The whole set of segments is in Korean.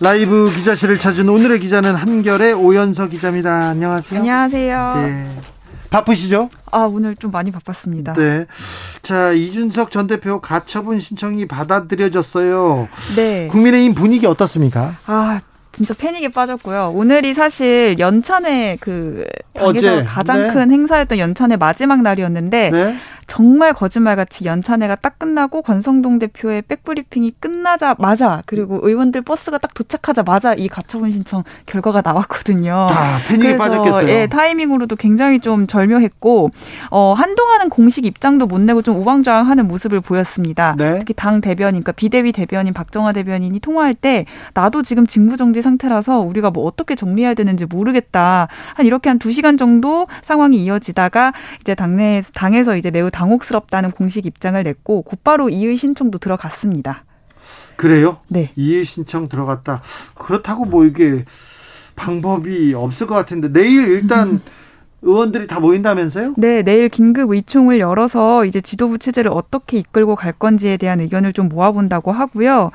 라이브 기자실을 찾은 오늘의 기자는 한결의 오연서 기자입니다. 안녕하세요. 안녕하세요. 네. 바쁘시죠? 아, 오늘 좀 많이 바빴습니다. 네. 자, 이준석 전 대표 가처분 신청이 받아들여졌어요. 네. 국민의힘 분위기 어떻습니까? 아, 진짜 패닉에 빠졌고요. 오늘이 사실 연찬회 그 당에서 어제. 가장 네. 큰 행사였던 연찬회 마지막 날이었는데 네. 정말 거짓말같이 연찬회가 딱 끝나고 권성동 대표의 백브리핑이 끝나자마자 그리고 의원들 버스가 딱 도착하자마자 이 가처분 신청 결과가 나왔거든요. 다 패닉에 빠졌겠어요. 예, 타이밍으로도 굉장히 좀 절묘했고 어, 한동안은 공식 입장도 못 내고 좀 우왕좌왕하는 모습을 보였습니다. 네. 특히 당 대변인, 그러니까 비대위 대변인 박정화 대변인이 통화할 때 나도 지금 직무정지 상태라서 우리가 뭐 어떻게 정리해야 되는지 모르겠다. 한 이렇게 한 두 시간 정도 상황이 이어지다가 이제 당내 당에서 이제 매우 당혹스럽다는 공식 입장을 냈고 곧바로 이의 신청도 들어갔습니다. 그래요? 네. 이의 신청 들어갔다. 그렇다고 뭐 이게 방법이 없을 것 같은데 내일 일단 의원들이 다 모인다면서요? 네, 내일 긴급 의총을 열어서 이제 지도부 체제를 어떻게 이끌고 갈 건지에 대한 의견을 좀 모아본다고 하고요.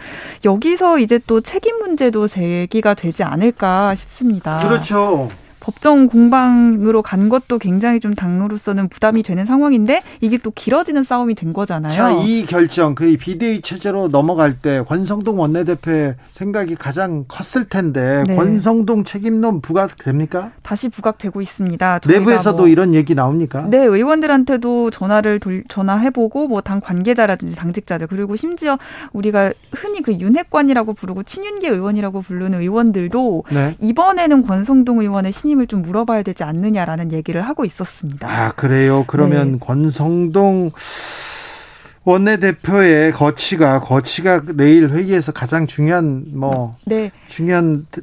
여기서 이제 또 책임 문제도 제기가 되지 않을까 싶습니다. 그렇죠. 법정 공방으로 간 것도 굉장히 좀 당으로서는 부담이 되는 상황인데 이게 또 길어지는 싸움이 된 거잖아요. 자, 이 결정, 그 비대위 체제로 넘어갈 때 권성동 원내대표의 생각이 가장 컸을 텐데 네. 권성동 책임론 부각됩니까? 다시 부각되고 있습니다. 내부에서도 뭐 이런 얘기 나옵니까? 네, 의원들한테도 전화를 돌, 전화해보고 뭐 당 관계자라든지 당직자들 그리고 심지어 우리가 흔히 그 윤핵관이라고 부르고 친윤계 의원이라고 부르는 의원들도 네. 이번에는 권성동 의원의 신 임을 좀 물어봐야 되지 않느냐라는 얘기를 하고 있었습니다. 아, 그래요. 그러면 네. 권성동 원내대표의 거치가 거치가 내일 회의에서 가장 중요한 뭐 네, 중요한 드-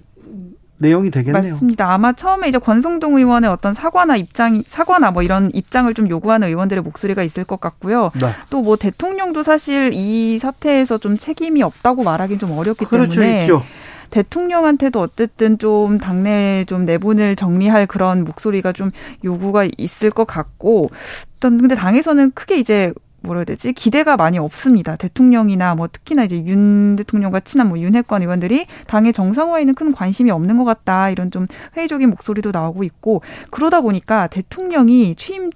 내용이 되겠네요. 맞습니다. 아마 처음에 이제 권성동 의원의 어떤 사과나 입장이 사과나 뭐 이런 입장을 좀 요구하는 의원들의 목소리가 있을 것 같고요. 네. 또뭐 대통령도 사실 이 사태에서 좀 책임이 없다고 말하기는 좀 어렵기 그렇죠, 때문에 있죠. 대통령한테도 어쨌든 좀 당내 좀 내분을 정리할 그런 목소리가 좀 요구가 있을 것 같고 어떤 근데 당에서는 크게 이제 뭐라 해야 되지 기대가 많이 없습니다. 대통령이나 뭐 특히나 이제 윤 대통령과 친한 뭐 윤핵관 의원들이 당의 정상화에는 큰 관심이 없는 것 같다 이런 좀 회의적인 목소리도 나오고 있고 그러다 보니까 대통령이 취임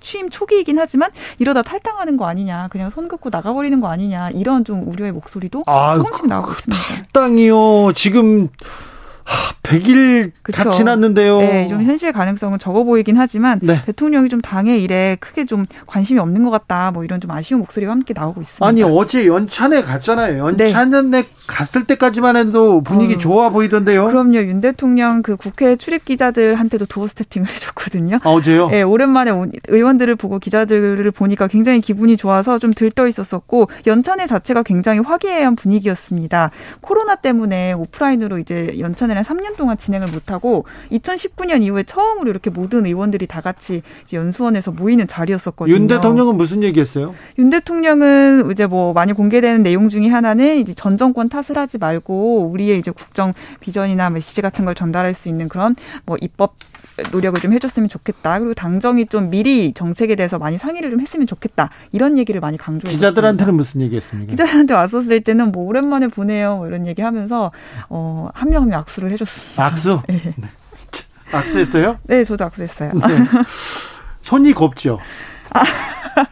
취임 초기이긴 하지만 이러다 탈당하는 거 아니냐 그냥 선 긋고 나가버리는 거 아니냐 이런 좀 우려의 목소리도 아, 조금씩 나오고 있습니다. 땅이요. 지금 하, 100일 다 그쵸. 지났는데요. 네, 좀 현실 가능성은 적어 보이긴 하지만 네. 대통령이 좀 당의 일에 크게 좀 관심이 없는 것 같다. 뭐 이런 좀 아쉬운 목소리가 함께 나오고 있습니다. 아니 어제 연찬에 갔잖아요. 네. 연찬에 갔을 때까지만 해도 분위기 어. 좋아 보이던데요. 그럼요. 윤 대통령 그 국회 출입 기자들한테도 도어 스태핑을 해줬거든요. 아, 어제요? 예, 오랜만에 온- 의원들을 보고 기자들을 보니까 굉장히 기분이 좋아서 좀 들떠 있었었고 연찬회 자체가 굉장히 화기애애한 분위기였습니다. 코로나 때문에 오프라인으로 이제 연찬 회를 3년 동안 진행을 못하고 2019년 이후에 처음으로 이렇게 모든 의원들이 다 같이 연수원에서 모이는 자리였었거든요. 윤 대통령은 무슨 얘기했어요? 윤 대통령은 이제 뭐 많이 공개되는 내용 중에 하나는 이제 전 정권 탓을 하지 말고 우리의 이제 국정 비전이나 메시지 같은 걸 전달할 수 있는 그런 뭐 입법 노력을 좀 해줬으면 좋겠다. 그리고 당정이 좀 미리 정책에 대해서 많이 상의를 좀 했으면 좋겠다. 이런 얘기를 많이 강조했습니다. 기자들한테는 무슨 얘기했습니까? 기자들한테 왔었을 때는 뭐 오랜만에 보내요 뭐 이런 얘기 하면서 어, 한 명 한 명 악수를 해줬습니다. 악수? 네. 악수했어요? 네, 저도 악수했어요. 네. 손이 곱죠.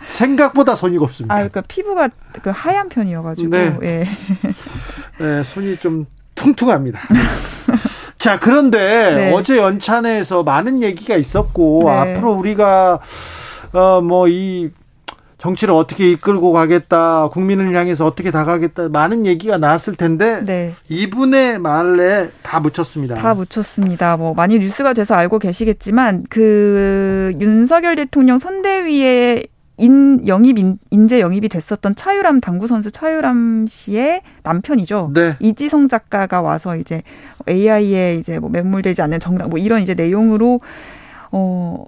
생각보다 손이 곱습니다. 아, 그러니까 피부가 그 하얀 편이어가지고 네. 예. 네, 손이 좀 퉁퉁합니다. 자, 그런데 네. 어제 연찬회에서 많은 얘기가 있었고 네. 앞으로 우리가 어 뭐 이 정치를 어떻게 이끌고 가겠다, 국민을 향해서 어떻게 다가가겠다 많은 얘기가 나왔을 텐데 네. 이분의 말에 다 묻혔습니다. 다 묻혔습니다. 뭐 많이 뉴스가 돼서 알고 계시겠지만 그 윤석열 대통령 선대위에 인 영입 인, 인재 영입이 됐었던 차유람 당구 선수 차유람 씨의 남편이죠. 네. 이지성 작가가 와서 이제 AI에 이제 뭐 매몰되지 않는 정당 뭐 이런 이제 내용으로 어,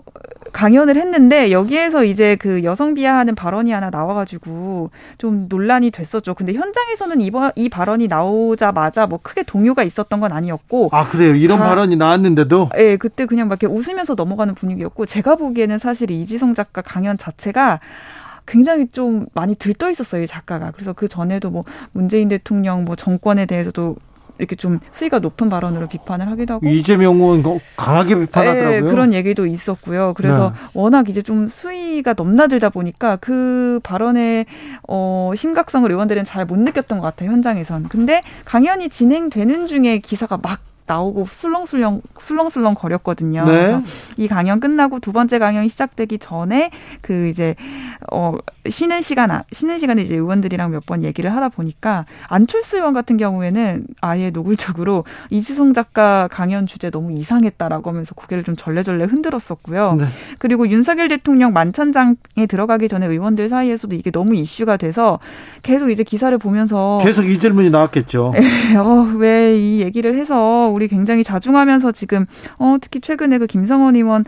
강연을 했는데 여기에서 이제 그 여성 비하하는 발언이 하나 나와가지고 좀 논란이 됐었죠. 근데 현장에서는 이번 이 발언이 나오자마자 뭐 크게 동요가 있었던 건 아니었고. 아 그래요? 이런 다, 발언이 나왔는데도? 예, 네, 그때 그냥 막 이렇게 웃으면서 넘어가는 분위기였고 제가 보기에는 사실 이지성 작가 강연 자체가 굉장히 좀 많이 들떠 있었어요, 이 작가가. 그래서 그 전에도 뭐 문재인 대통령 뭐 정권에 대해서도 이렇게 좀 수위가 높은 발언으로 비판을 하기도 하고 이재명 의원 강하게 비판하더라고요. 네, 그런 얘기도 있었고요. 그래서 네. 워낙 이제 좀 수위가 넘나들다 보니까 그 발언의 어 심각성을 의원들은 잘 못 느꼈던 것 같아요 현장에선. 근데 강연이 진행되는 중에 기사가 막 나오고 술렁술렁 술렁술렁 거렸거든요. 네. 그래서 이 강연 끝나고 두 번째 강연이 시작되기 전에 그 이제 어 쉬는 시간 쉬는 시간에 이제 의원들이랑 몇 번 얘기를 하다 보니까 안철수 의원 같은 경우에는 아예 노골적으로 이지성 작가 강연 주제 너무 이상했다라고 하면서 고개를 좀 절레절레 흔들었었고요. 네. 그리고 윤석열 대통령 만찬장에 들어가기 전에 의원들 사이에서도 이게 너무 이슈가 돼서 계속 이제 기사를 보면서 계속 이 질문이 나왔겠죠. 네, 어, 왜 이 얘기를 해서 우리 굉장히 자중하면서 지금 어 특히 최근에 그 김성원 의원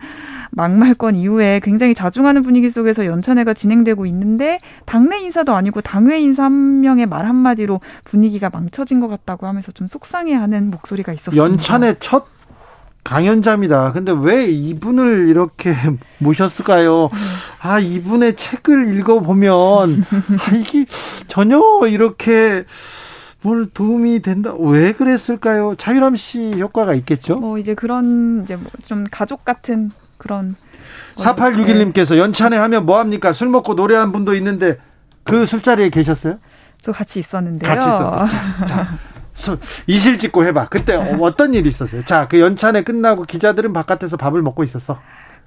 막말권 이후에 굉장히 자중하는 분위기 속에서 연찬회가 진행되고 있는데 당내 인사도 아니고 당외 인사 한 명의 말 한마디로 분위기가 망쳐진 것 같다고 하면서 좀 속상해하는 목소리가 있었습니다. 연찬회 첫 강연자입니다. 근데 왜 이분을 이렇게 모셨을까요? 네. 아, 이분의 책을 읽어보면, 아, 이게 전혀 이렇게 뭘 도움이 된다. 왜 그랬을까요? 자유람 씨 효과가 있겠죠? 뭐 이제 그런 이제 뭐 좀 가족 같은 그런 4861님께서 연찬회 하면 뭐 합니까? 술 먹고 노래한 분도 있는데 그 술자리에 계셨어요? 저 같이 있었는데요. 같이 있었죠. 자, 이실 찍고 해봐. 그때 어떤 일이 있었어요? 자, 그 연찬회 끝나고 기자들은 바깥에서 밥을 먹고 있었어.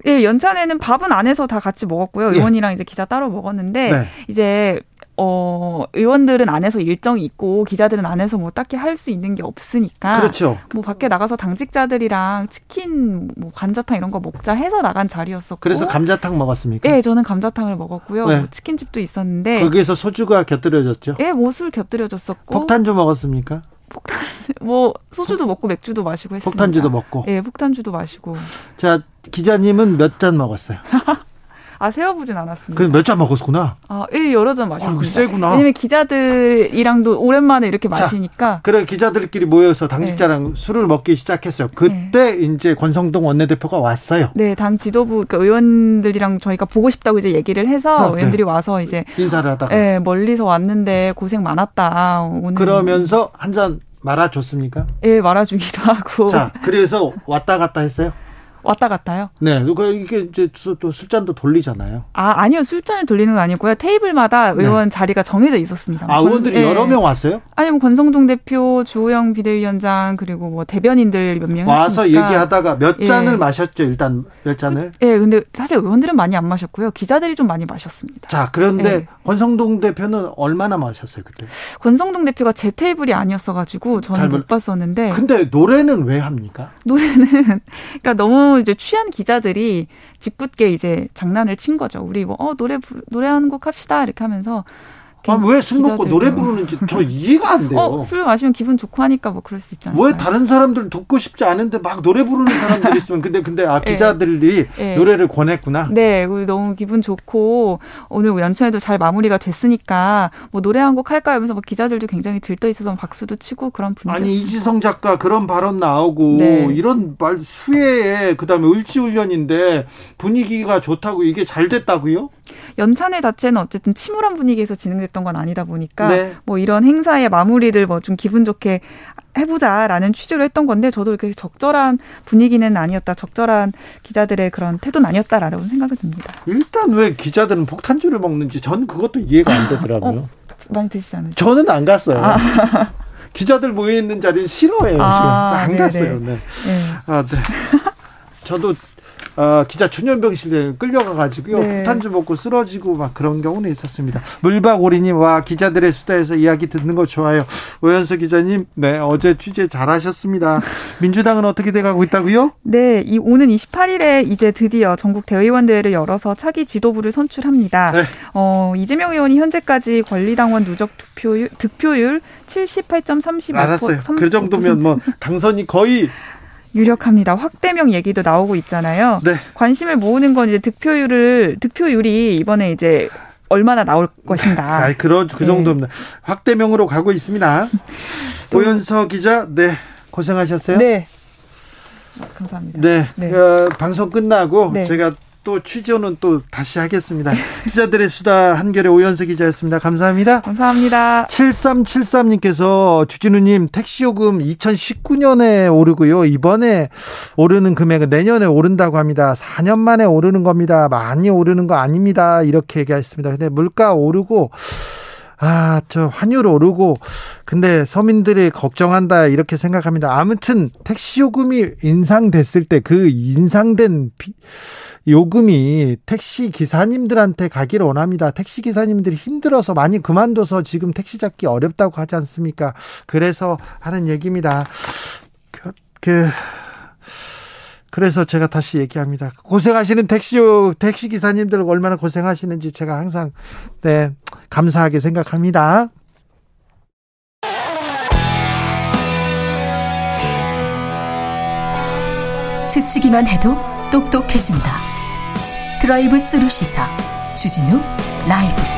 예, 연찬회는 밥은 안에서 다 같이 먹었고요. 예. 의원이랑 예. 이제 기자 따로 먹었는데 네. 이제 어, 의원들은 안에서 일정이 있고 기자들은 안에서 뭐 딱히 할 수 있는 게 없으니까. 그렇죠. 뭐 밖에 나가서 당직자들이랑 치킨, 뭐 감자탕 이런 거 먹자 해서 나간 자리였었고. 그래서 감자탕 먹었습니까? 네, 저는 감자탕을 먹었고요. 네. 뭐 치킨집도 있었는데. 거기에서 소주가 곁들여졌죠? 예, 뭐 뭐술 곁들여졌었고. 폭탄주 먹었습니까? 폭탄 뭐 소주도 먹고 맥주도 마시고 했습니다. 폭탄주도 먹고. 예, 네, 폭탄주도 마시고. 자, 기자님은 몇 잔 먹었어요? 아 세어보진 않았습니다. 그럼 몇 잔 먹었구나. 아, 예, 여러 잔 마셨습니다. 아, 세구나. 왜냐면 기자들이랑도 오랜만에 이렇게 마시니까. 자, 그래 기자들끼리 모여서 당직자랑 네. 술을 먹기 시작했어요. 그때 네. 이제 권성동 원내대표가 왔어요. 네, 당 지도부 그러니까 의원들이랑 저희가 보고 싶다고 이제 얘기를 해서 아, 의원들이 와서 이제 인사를 하다가. 네, 멀리서 왔는데 고생 많았다. 오늘. 그러면서 한 잔 말아줬습니까? 예, 말아주기도 하고. 자, 그래서 왔다 갔다 했어요? 왔다 갔다요? 네, 그러니까 이게 이제 또 술잔도 돌리잖아요. 아, 아니요. 술잔을 돌리는 건 아니고요. 테이블마다 네. 의원 네. 자리가 정해져 있었습니다. 아, 의원들이 권, 여러 네. 명 왔어요? 아니, 뭐 권성동 대표, 주호영 비대위원장 그리고 뭐 대변인들 몇 명 와서 했으니까. 얘기하다가 몇 예. 잔을 예. 마셨죠. 일단 몇 잔을? 예, 네, 근데 사실 의원들은 많이 안 마셨고요. 기자들이 좀 많이 마셨습니다. 자, 그런데 예. 권성동 대표는 얼마나 마셨어요, 그때? 권성동 대표가 제 테이블이 아니었어 가지고 저는 못 봤었는데. 근데 노래는 왜 합니까? 노래는 그러니까 너무 이제 취한 기자 기자들이 짓궂게 이제 장난을 친 거죠. 우리 뭐, 어, 노래, 노래 한곡 합시다. 이렇게 하면서 아, 왜 술 먹고 노래 부르는지 저 이해가 안 돼요. 어, 술 마시면 기분 좋고 하니까 뭐 그럴 수 있잖아요. 왜 다른 사람들 듣고 싶지 않은데 막 노래 부르는 사람들이 있으면 근데 근데 아 네. 기자들이 네. 노래를 권했구나. 네, 너무 기분 좋고 오늘 연차에도 잘 마무리가 됐으니까 뭐 노래 한 곡 할까 하면서 뭐 기자들도 굉장히 들떠 있어서 박수도 치고 그런 분위기. 아니 이지성 작가 그런 발언 나오고 네. 이런 말 수혜에 그다음에 을지훈련인데 분위기가 좋다고 이게 잘 됐다고요? 연찬회 자체는 어쨌든 침울한 분위기에서 진행됐 던 건 아니다 보니까 네. 뭐 이런 행사의 마무리를 뭐 좀 기분 좋게 해보자라는 취지로 했던 건데 저도 이렇게 적절한 분위기는 아니었다. 적절한 기자들의 그런 태도는 아니었다라고 생각이 듭니다. 일단 왜 기자들은 폭탄주를 먹는지 전 그것도 이해가 안 되더라고요. 어, 많이 드시지 않으세요? 저는 안 갔어요. 아. 기자들 모여 있는 자리는 싫어해요. 아, 안 네네. 갔어요. 네. 네. 아, 네. 저도 어, 기자 전염병실에 끌려가가지고요. 네. 폭탄주 먹고 쓰러지고 막 그런 경우는 있었습니다. 물박오리님 와 기자들의 수다에서 이야기 듣는 거 좋아요. 오현서 기자님, 네 어제 취재 잘 하셨습니다. 민주당은 어떻게 돼가고 있다고요? 네, 이 오는 28일에 이제 드디어 전국 대의원 대회를 열어서 차기 지도부를 선출합니다. 네. 어, 이재명 의원이 현재까지 권리당원 누적 득표율, 득표율 78.35%. 알았어요. 3, 그 정도면 뭐 당선이 거의 유력합니다. 확대명 얘기도 나오고 있잖아요. 네. 관심을 모으는 건 이제 득표율을 득표율이 이번에 이제 얼마나 나올 것인가. 아, 그런 그 정도입니다. 네. 확대명으로 가고 있습니다. 오연서 기자, 네 고생하셨어요. 네. 감사합니다. 네, 네. 어, 방송 끝나고 네. 제가 또 취재는 또 다시 하겠습니다. 기자들의 수다 한결의 오연석 기자였습니다. 감사합니다. 감사합니다. 7373님께서 주진우님 택시요금 2019년에 오르고요. 이번에 오르는 금액은 내년에 오른다고 합니다. 4년 만에 오르는 겁니다. 많이 오르는 거 아닙니다. 이렇게 얘기했습니다. 근데 물가 오르고 아, 저 환율 오르고 근데 서민들이 걱정한다 이렇게 생각합니다. 아무튼 택시 요금이 인상됐을 때 그 인상된 비, 요금이 택시 기사님들한테 가기를 원합니다. 택시 기사님들이 힘들어서 많이 그만둬서 지금 택시 잡기 어렵다고 하지 않습니까? 그래서 하는 얘기입니다. 그, 그 그래서 제가 다시 얘기합니다. 고생하시는 택시 택시 기사님들 얼마나 고생하시는지 제가 항상 네 감사하게 생각합니다. 스치기만 해도 똑똑해진다. 드라이브 스루 시사 주진우 라이브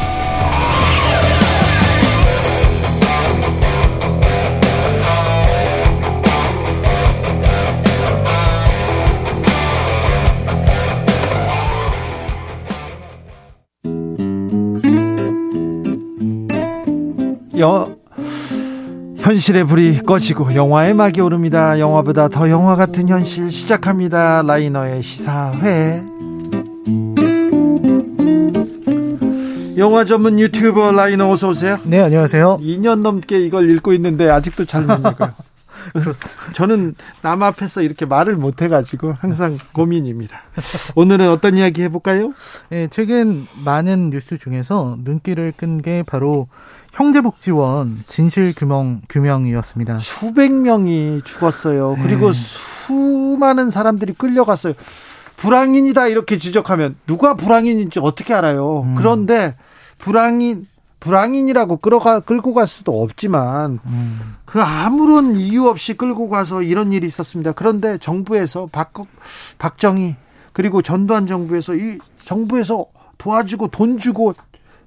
여 현실의 불이 꺼지고 영화의 막이 오릅니다. 영화보다 더 영화 같은 현실 시작합니다. 라이너의 시사회. 영화 전문 유튜버 라이너 어서 오세요. 네, 안녕하세요. 2년 넘게 이걸 읽고 있는데 아직도 잘못 읽어요. 그렇습니다. 저는 남 앞에서 이렇게 말을 못 해가지고 항상 고민입니다. 오늘은 어떤 이야기 해볼까요? 네, 최근 많은 뉴스 중에서 눈길을 끈 게 바로 형제복지원 진실 규명 규명이었습니다. 수백 명이 죽었어요. 그리고 네. 수많은 사람들이 끌려갔어요. 불황인이다 이렇게 지적하면 누가 불황인인지 어떻게 알아요? 음. 그런데 불황인 불황인이라고 끌어가 끌고 갈 수도 없지만 음. 그 아무런 이유 없이 끌고 가서 이런 일이 있었습니다. 그런데 정부에서 박 박정희 그리고 전두환 정부에서 이 정부에서 도와주고 돈 주고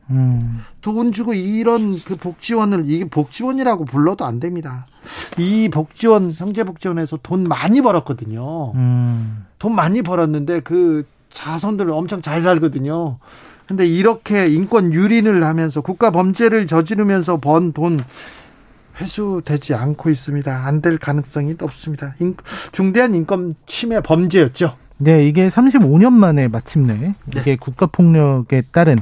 음. 돈 주고 이런 그 복지원을 이게 복지원이라고 불러도 안 됩니다. 이 복지원 형제복지원에서 돈 많이 벌었거든요. 음. 돈 많이 벌었는데 그 자손들 엄청 잘 살거든요. 근데 이렇게 인권 유린을 하면서 국가 범죄를 저지르면서 번 돈 회수되지 않고 있습니다. 안 될 가능성이 없습니다. 인, 중대한 인권 침해 범죄였죠. 네, 이게 35년 만에 마침내 네. 이게 국가 폭력에 따른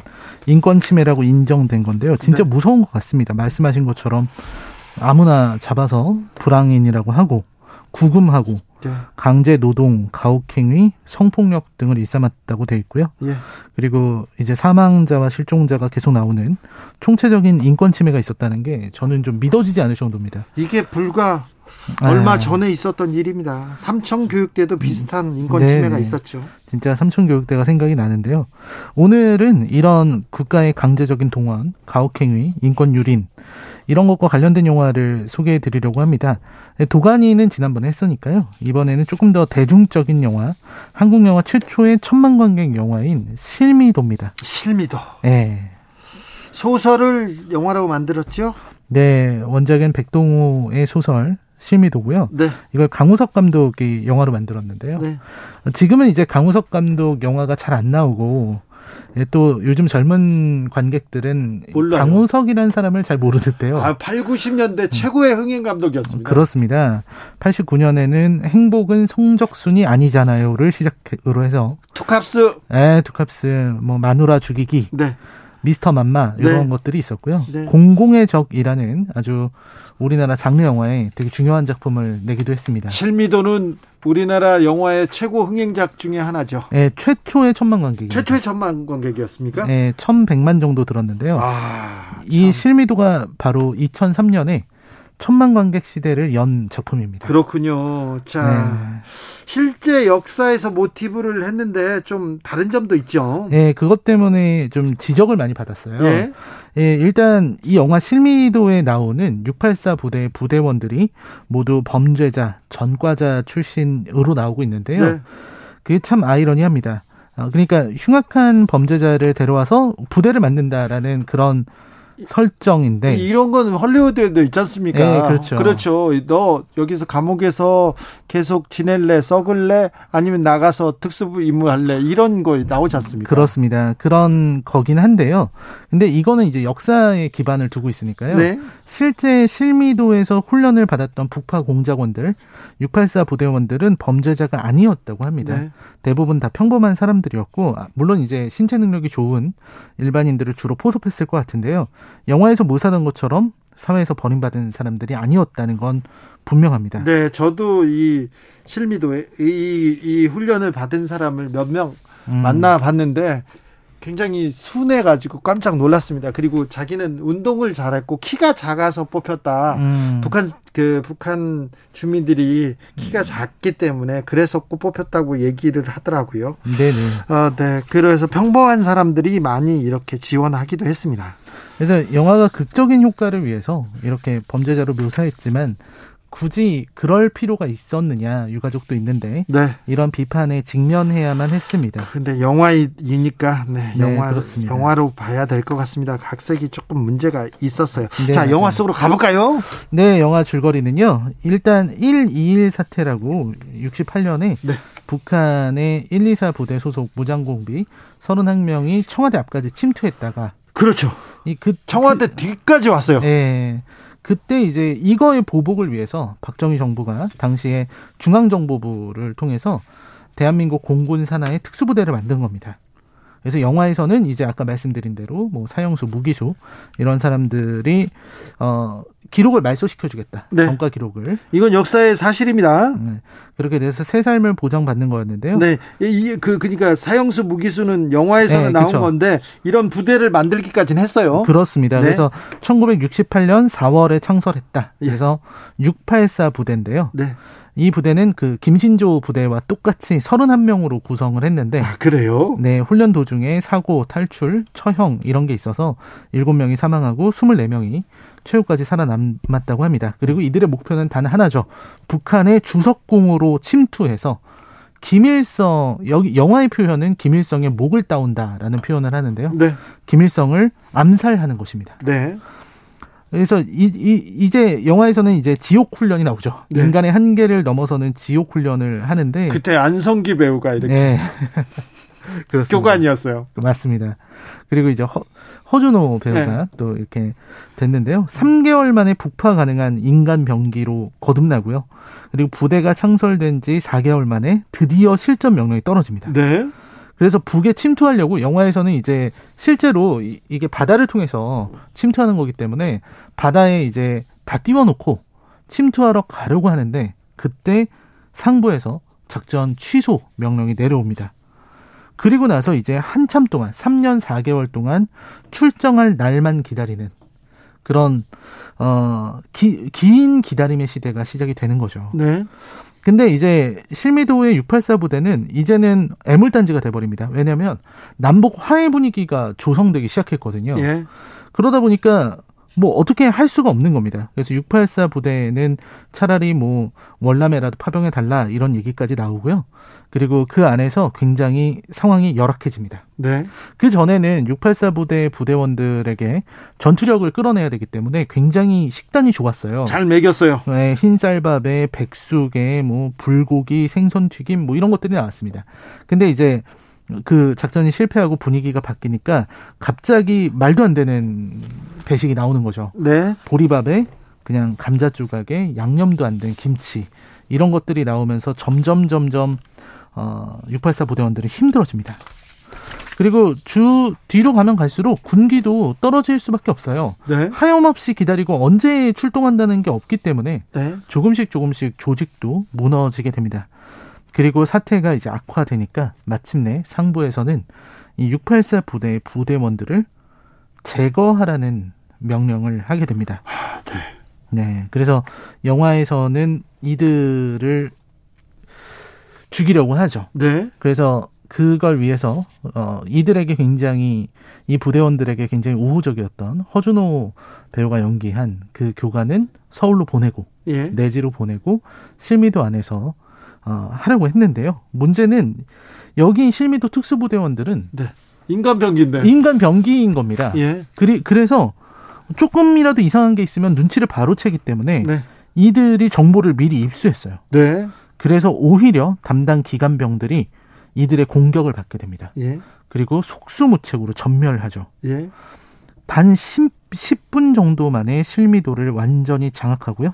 인권 침해라고 인정된 건데요. 진짜 네. 무서운 것 같습니다. 말씀하신 것처럼 아무나 잡아서 불황인이라고 하고 구금하고 네. 강제 노동, 가혹행위, 성폭력 등을 일삼았다고 돼 있고요. 예. 그리고 이제 사망자와 실종자가 계속 나오는 총체적인 인권 침해가 있었다는 게 저는 좀 믿어지지 않을 정도입니다. 이게 불과 얼마 네. 전에 있었던 일입니다. 삼청 교육대도 비슷한 인권 침해가 네네. 있었죠. 진짜 삼청 교육대가 생각이 나는데요. 오늘은 이런 국가의 강제적인 동원, 가혹행위, 인권 유린 이런 것과 관련된 영화를 소개해 드리려고 합니다. 도가니는 지난번에 했으니까요. 이번에는 조금 더 대중적인 영화, 한국 영화 최초의 천만 관객 영화인 실미도입니다. 실미도. 네. 소설을 영화라고 만들었죠? 네, 원작은 백동호의 소설 실미도고요. 네. 이걸 강우석 감독이 영화로 만들었는데요. 네. 지금은 이제 강우석 감독 영화가 잘 안 나오고 예, 또 요즘 젊은 관객들은 몰라요. 강우석이라는 사람을 잘 모르는데요. 아, 8, 90년대 최고의 흥행 감독이었습니다. 그렇습니다. 89년에는 행복은 성적순이 아니잖아요를 시작으로 해서 투캅스. 네, 투캅스. 뭐 마누라 죽이기. 네. 미스터 맘마 이런 네. 것들이 있었고요. 네. 공공의 적이라는 아주 우리나라 장르 영화에 되게 중요한 작품을 내기도 했습니다. 실미도는 우리나라 영화의 최고 흥행작 중에 하나죠. 예, 최초의 천만 관객이 최초의 천만 관객이었습니까? 예, 1,100만 정도 들었는데요. 아, 이 참. 실미도가 바로 2003년에 천만 관객 시대를 연 작품입니다. 그렇군요. 자, 네. 실제 역사에서 모티브를 했는데 좀 다른 점도 있죠. 예, 그것 때문에 좀 지적을 많이 받았어요. 예. 예, 일단 이 영화 실미도에 나오는 684 부대 부대원들이 모두 범죄자, 전과자 출신으로 나오고 있는데요. 네. 그게 참 아이러니합니다. 어, 그러니까 흉악한 범죄자를 데려와서 부대를 만든다라는 그런 설정인데 이런 건 헐리우드에도 있지 않습니까? 네. 예, 그렇죠. 그렇죠. 너 여기서 감옥에서 계속 지낼래, 썩을래, 아니면 나가서 특수부 임무 할래, 이런 거 나오지 않습니까? 그렇습니다. 그런 거긴 한데요. 근데 이거는 이제 역사에 기반을 두고 있으니까요. 네. 실제 실미도에서 훈련을 받았던 북파 공작원들, 684 부대원들은 범죄자가 아니었다고 합니다. 네. 대부분 다 평범한 사람들이었고, 아, 물론 이제 신체 능력이 좋은 일반인들을 주로 포섭했을 것 같은데요. 영화에서 묘사한 것처럼 사회에서 버림받은 사람들이 아니었다는 건 분명합니다. 네, 저도 이 실미도에 이, 이 훈련을 받은 사람을 몇명 음, 만나봤는데 굉장히 순해 가지고 깜짝 놀랐습니다. 그리고 자기는 운동을 잘했고 키가 작아서 뽑혔다. 음, 북한 그 북한 주민들이 키가 작기 때문에 그래서 꼭 뽑혔다고 얘기를 하더라고요. 네네. 어, 네. 그래서 평범한 사람들이 많이 이렇게 지원하기도 했습니다. 그래서 영화가 극적인 효과를 위해서 이렇게 범죄자로 묘사했지만 굳이 그럴 필요가 있었느냐 유가족도 있는데 네. 이런 비판에 직면해야만 했습니다. 근데 영화이니까 네, 네, 영화 그렇습니다. 영화로 봐야 될 것 같습니다. 각색이 조금 문제가 있었어요. 네, 자, 맞아요. 영화 속으로 가볼까요? 네, 영화 줄거리는요. 일단 121 사태라고 68년에 네. 북한의 124 부대 소속 무장공비 31명이 청와대 앞까지 침투했다가 그렇죠. 이 그 청와대 뒤까지 왔어요. 예. 그때 이제 이거의 보복을 위해서 박정희 정부가 당시에 중앙정보부를 통해서 대한민국 공군 산하의 특수부대를 만든 겁니다. 그래서 영화에서는 이제 아까 말씀드린 대로 뭐 사형수, 무기수 이런 사람들이 어 기록을 말소시켜주겠다. 네. 전과 기록을 이건 역사의 사실입니다. 네. 그렇게 돼서 새 삶을 보장받는 거였는데요. 네, 이게 그 그러니까 사형수 무기수는 영화에서는 네, 나온 그쵸. 건데 이런 부대를 만들기까지는 했어요. 그렇습니다. 네. 그래서 1968년 4월에 창설했다. 예. 그래서 684 부대인데요. 네, 이 부대는 그 김신조 부대와 똑같이 31명으로 구성을 했는데 아, 그래요. 네, 훈련 도중에 사고, 탈출, 처형 이런 게 있어서 7명이 사망하고 24명이 최후까지 살아남았다고 합니다. 그리고 이들의 목표는 단 하나죠. 북한의 주석궁으로 침투해서 김일성 여기 영화의 표현은 김일성의 목을 따온다라는 표현을 하는데요. 네, 김일성을 암살하는 것입니다. 네, 그래서 이, 이 이제 영화에서는 이제 지옥 훈련이 나오죠. 네. 인간의 한계를 넘어서는 지옥 훈련을 하는데 그때 안성기 배우가 이렇게 네. 교관이었어요. 맞습니다. 그리고 이제 허, 허준호 배우가 네. 또 이렇게 됐는데요. 3개월 만에 북파 가능한 인간 병기로 거듭나고요. 그리고 부대가 창설된 지 4개월 만에 드디어 실전 명령이 떨어집니다. 네, 그래서 북에 침투하려고 영화에서는 이제 실제로 이- 이게 바다를 통해서 침투하는 거기 때문에 바다에 이제 다 띄워놓고 침투하러 가려고 하는데 그때 상부에서 작전 취소 명령이 내려옵니다. 그리고 나서 이제 한참 동안 3년 4개월 동안 출정할 날만 기다리는 그런 어, 기, 긴 기다림의 시대가 시작이 되는 거죠. 네, 근데 이제 실미도의 684 부대는 이제는 애물단지가 돼버립니다. 왜냐하면 남북 화해 분위기가 조성되기 시작했거든요. 예, 그러다 보니까 뭐 어떻게 할 수가 없는 겁니다. 그래서 684 부대는 차라리 뭐 월남에라도 파병해 달라 이런 얘기까지 나오고요. 그리고 그 안에서 굉장히 상황이 열악해집니다. 네, 그 전에는 684 부대 부대원들에게 전투력을 끌어내야 되기 때문에 굉장히 식단이 좋았어요. 잘 먹였어요. 네, 흰쌀밥에 백숙에 뭐 불고기, 생선 튀김 뭐 이런 것들이 나왔습니다. 근데 이제 그 작전이 실패하고 분위기가 바뀌니까 갑자기 말도 안 되는 배식이 나오는 거죠. 네, 보리밥에 그냥 감자 조각에 양념도 안 된 김치 이런 것들이 나오면서 점점 점점 어, 684 부대원들이 힘들어집니다. 그리고 주 뒤로 가면 갈수록 군기도 떨어질 수밖에 없어요. 네. 하염없이 기다리고 언제 출동한다는 게 없기 때문에 네. 조금씩 조금씩 조직도 무너지게 됩니다. 그리고 사태가 이제 악화되니까 마침내 상부에서는 이 684 부대의 부대원들을 제거하라는 명령을 하게 됩니다. 아, 네. 네. 그래서 영화에서는 이들을 죽이려고 하죠. 네. 그래서 그걸 위해서 어 이들에게 굉장히 이 부대원들에게 굉장히 우호적이었던 허준호 배우가 연기한 그 교관은 서울로 보내고 예. 내지로 보내고 실미도 안에서 어 하려고 했는데요. 문제는 여기 실미도 특수부대원들은 인간 병기인데. 인간 병기인 겁니다. 예. 그리, 그래서 조금이라도 이상한 게 있으면 눈치를 바로 채기 때문에 네. 이들이 정보를 미리 입수했어요. 네. 그래서 오히려 담당 기관병들이 이들의 공격을 받게 됩니다. 예. 그리고 속수무책으로 전멸하죠. 예. 단 10, 10분 정도 만에 실미도를 완전히 장악하고요.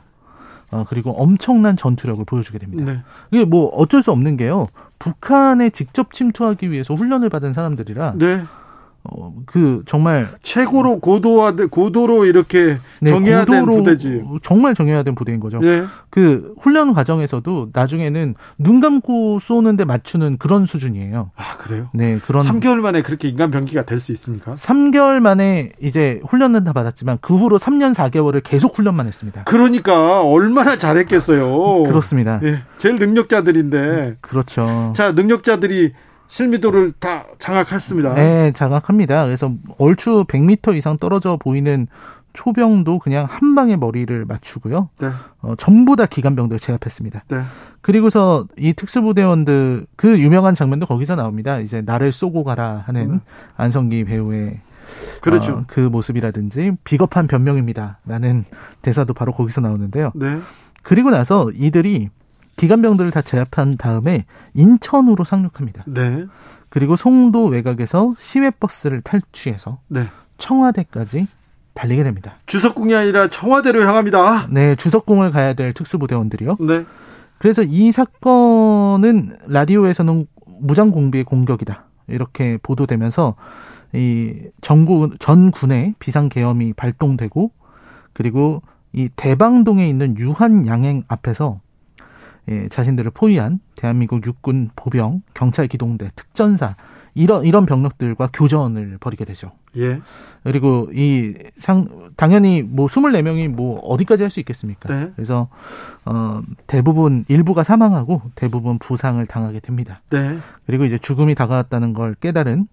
어, 그리고 엄청난 전투력을 보여주게 됩니다. 네. 이게 뭐 어쩔 수 없는 게요. 북한에 직접 침투하기 위해서 훈련을 받은 사람들이라 네. 어, 그 정말 최고로 고도화 고도로 이렇게 네, 정해야 된 고도로 부대지. 정말 정해야 된 부대인 거죠. 네. 그 훈련 과정에서도 나중에는 눈 감고 쏘는데 맞추는 그런 수준이에요. 아, 그래요? 네, 그런 3개월 만에 그렇게 인간 병기가 될 수 있습니까? 3개월 만에 이제 훈련은 다 받았지만 그 후로 3년 4개월을 계속 훈련만 했습니다. 그러니까 얼마나 잘했겠어요. 그렇습니다. 예. 제일 능력자들인데. 그렇죠. 자, 능력자들이 실미도를 다 장악했습니다. 네, 장악합니다. 그래서 얼추 100m 이상 떨어져 보이는 초병도 그냥 한 방에 머리를 맞추고요. 네. 어, 전부 다 기관병들 제압했습니다. 네. 그리고서 이 특수부대원들 그 유명한 장면도 거기서 나옵니다. 이제 나를 쏘고 가라 하는 음. 안성기 배우의 그렇죠. 어, 그 모습이라든지 비겁한 변명입니다라는 대사도 바로 거기서 나오는데요. 네. 그리고 나서 이들이 기관병들을 다 제압한 다음에 인천으로 상륙합니다. 네. 그리고 송도 외곽에서 시외버스를 탈취해서 네. 청와대까지 달리게 됩니다. 주석궁이 아니라 청와대로 향합니다. 네, 주석궁을 가야 될 특수부대원들이요. 네. 그래서 이 사건은 라디오에서는 무장 공비의 공격이다. 이렇게 보도되면서 이 전군 전 군의 비상 계엄이 발동되고 그리고 이 대방동에 있는 유한 양행 앞에서 예, 자신들을 포위한 대한민국 육군 보병, 경찰 기동대, 특전사 이런 이런 병력들과 교전을 벌이게 되죠. 예. 그리고 이 상 당연히 뭐 24명이 뭐 어디까지 할 수 있겠습니까? 네. 그래서 어 대부분 일부가 사망하고 대부분 부상을 당하게 됩니다. 네. 그리고 이제 죽음이 다가왔다는 걸 깨달은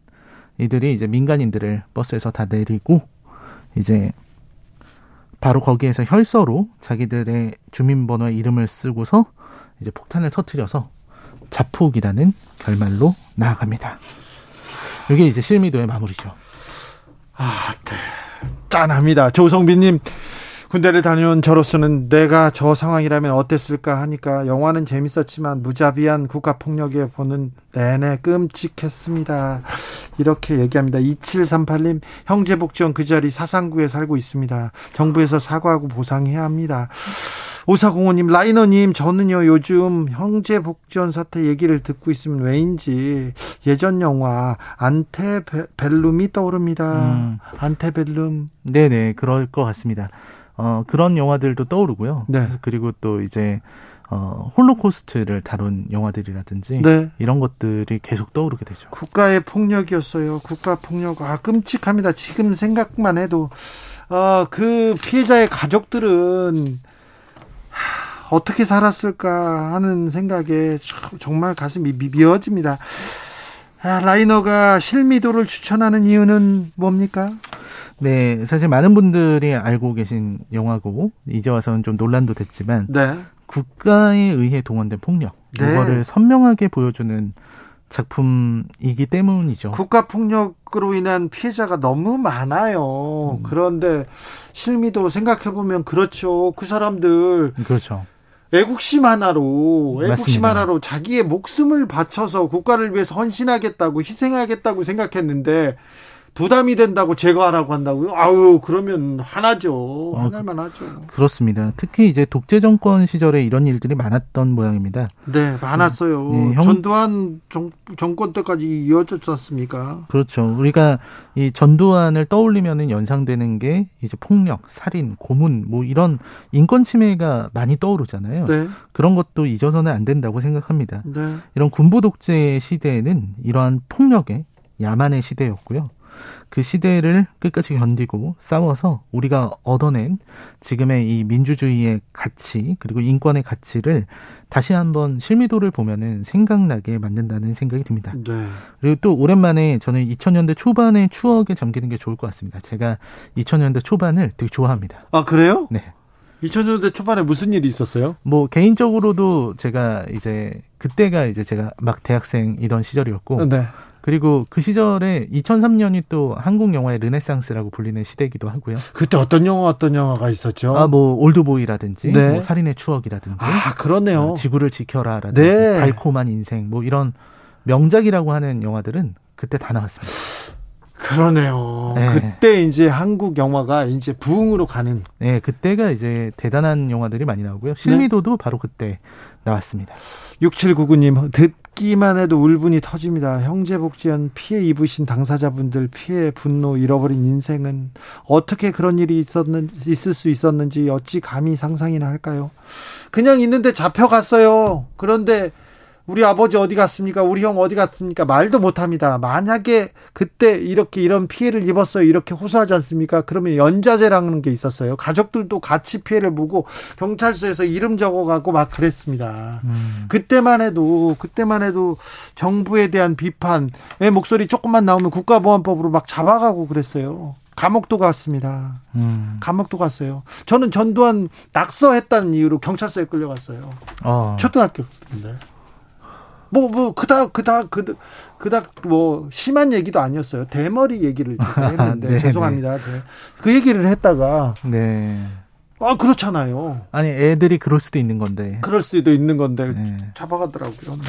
이들이 이제 민간인들을 버스에서 다 내리고 이제 바로 거기에서 혈서로 자기들의 주민번호와 이름을 쓰고서 이제 폭탄을 터뜨려서 자폭이라는 결말로 나아갑니다. 이게 이제 실미도의 마무리죠. 아, 네. 짠합니다. 조성빈님, 군대를 다녀온 저로서는 내가 저 상황이라면 어땠을까 하니까 영화는 재밌었지만 무자비한 국가폭력에 보는 내내 끔찍했습니다. 이렇게 얘기합니다. 2738님, 형제복지원 그 자리 사상구에 살고 있습니다. 정부에서 사과하고 보상해야 합니다. 오사공호님, 라이너님, 저는요, 요즘 형제 복지원 사태 얘기를 듣고 있으면 왜인지 예전 영화 안테벨룸이 떠오릅니다. 음. 안테벨룸. 네네, 그럴 것 같습니다. 어, 그런 영화들도 떠오르고요. 네. 그리고 또 이제, 어, 홀로코스트를 다룬 영화들이라든지 네. 이런 것들이 계속 떠오르게 되죠. 국가의 폭력이었어요. 국가 폭력. 아, 끔찍합니다. 지금 생각만 해도. 어, 그 피해자의 가족들은 하, 어떻게 살았을까 하는 생각에 참 정말 가슴이 미- 미어집니다. 아, 라이너가 실미도를 추천하는 이유는 뭡니까? 네, 사실 많은 분들이 알고 계신 영화고, 이제 와서는 좀 논란도 됐지만, 네. 국가에 의해 동원된 폭력, 네. 이거를 선명하게 보여주는 작품이기 때문이죠. 국가 폭력으로 인한 피해자가 너무 많아요. 그런데 실미도 생각해 보면 그렇죠. 그 사람들 그렇죠. 애국심 하나로 애국심 맞습니다. 하나로 자기의 목숨을 바쳐서 국가를 위해서 헌신하겠다고 희생하겠다고 생각했는데 부담이 된다고 제거하라고 한다고요? 아유, 그러면 하나죠. 어, 하나만 하죠. 그렇습니다. 특히 이제 독재 정권 시절에 이런 일들이 많았던 모양입니다. 네, 많았어요. 네, 형- 전두환 정, 정권 때까지 이어졌지 않습니까? 그렇죠. 우리가 이 전두환을 떠올리면은 연상되는 게 이제 폭력, 살인, 고문 뭐 이런 인권 침해가 많이 떠오르잖아요. 네, 그런 것도 잊어서는 안 된다고 생각합니다. 네. 이런 군부 독재 시대에는 이러한 폭력의 야만의 시대였고요. 그 시대를 끝까지 견디고 싸워서 우리가 얻어낸 지금의 이 민주주의의 가치 그리고 인권의 가치를 다시 한번 실미도를 보면은 생각나게 만든다는 생각이 듭니다. 네. 그리고 또 오랜만에 저는 2000년대 초반의 추억에 잠기는 게 좋을 것 같습니다. 제가 2000년대 초반을 되게 좋아합니다. 아, 그래요? 네. 2000년대 초반에 무슨 일이 있었어요? 뭐 개인적으로도 제가 이제 그때가 이제 제가 막 대학생이던 시절이었고 네. 그리고 그 시절에 2003년이 또 한국 영화의 르네상스라고 불리는 시대이기도 하고요. 그때 어떤 영화, 어떤 영화가 있었죠? 아 뭐 올드보이라든지 네. 뭐 살인의 추억이라든지 아, 그러네요. 어, 지구를 지켜라라든지 네. 달콤한 인생 뭐 이런 명작이라고 하는 영화들은 그때 다 나왔습니다. 그러네요. 네. 그때 이제 한국 영화가 이제 부흥으로 가는 네, 그때가 이제 대단한 영화들이 많이 나오고요. 실미도도 바로 그때 나왔습니다. 6799님 듣기만 해도 울분이 터집니다. 형제복지원 피해 입으신 당사자분들 피해 분노 잃어버린 인생은 어떻게 그런 일이 있었는 있을 수 있었는지 어찌 감히 상상이나 할까요? 그냥 있는데 잡혀갔어요. 그런데 우리 아버지 어디 갔습니까? 우리 형 어디 갔습니까? 말도 못 합니다. 만약에 그때 이렇게 이런 피해를 입었어요. 이렇게 호소하지 않습니까? 그러면 연자제라는 게 있었어요. 가족들도 같이 피해를 보고 경찰서에서 이름 적어가고 막 그랬습니다. 음, 그때만 해도 그때만 해도 정부에 대한 비판의 목소리 조금만 나오면 국가보안법으로 막 잡아가고 그랬어요. 감옥도 갔습니다. 음. 감옥도 갔어요. 저는 전두환 낙서했다는 이유로 경찰서에 끌려갔어요. 어. 초등학교 때인데. 뭐, 뭐, 그닥, 그닥, 그닥, 그닥, 뭐, 심한 얘기도 아니었어요. 대머리 얘기를 제가 했는데, 네, 죄송합니다. 제- 그 얘기를 했다가, 네. 아, 그렇잖아요. 아니 애들이 그럴 수도 있는 건데. 그럴 수도 있는 건데, 네. 잡아가더라고요. 네.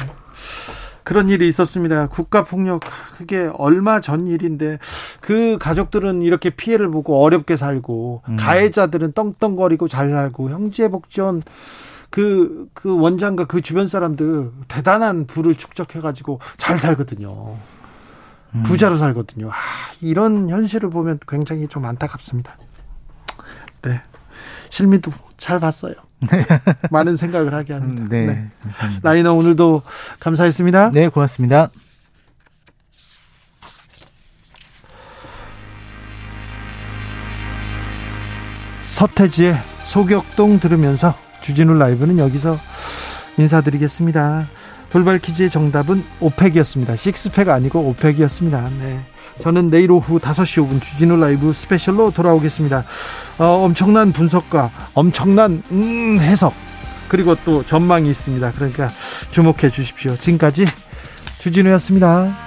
그런 일이 있었습니다. 국가폭력, 그게 얼마 전 일인데, 그 가족들은 이렇게 피해를 보고 어렵게 살고, 음. 가해자들은 떵떵거리고 잘 살고, 형제복지원, 그, 그 원장과 그 주변 사람들 대단한 부를 축적해가지고 잘 살거든요. 음. 부자로 살거든요. 아, 이런 현실을 보면 굉장히 좀 안타깝습니다. 네. 실미도 잘 봤어요. 많은 생각을 하게 합니다. 음, 네. 네. 라이너 오늘도 감사했습니다. 네, 고맙습니다. 서태지의 소격동 들으면서 주진우 라이브는 여기서 인사드리겠습니다. 돌발 퀴즈의 정답은 오펙이었습니다. 식스팩 아니고 오펙이었습니다. 네. 저는 내일 오후 5시 5분 주진우 라이브 스페셜로 돌아오겠습니다. 어, 엄청난 분석과 엄청난 음, 해석 그리고 또 전망이 있습니다. 그러니까 주목해 주십시오. 지금까지 주진우였습니다.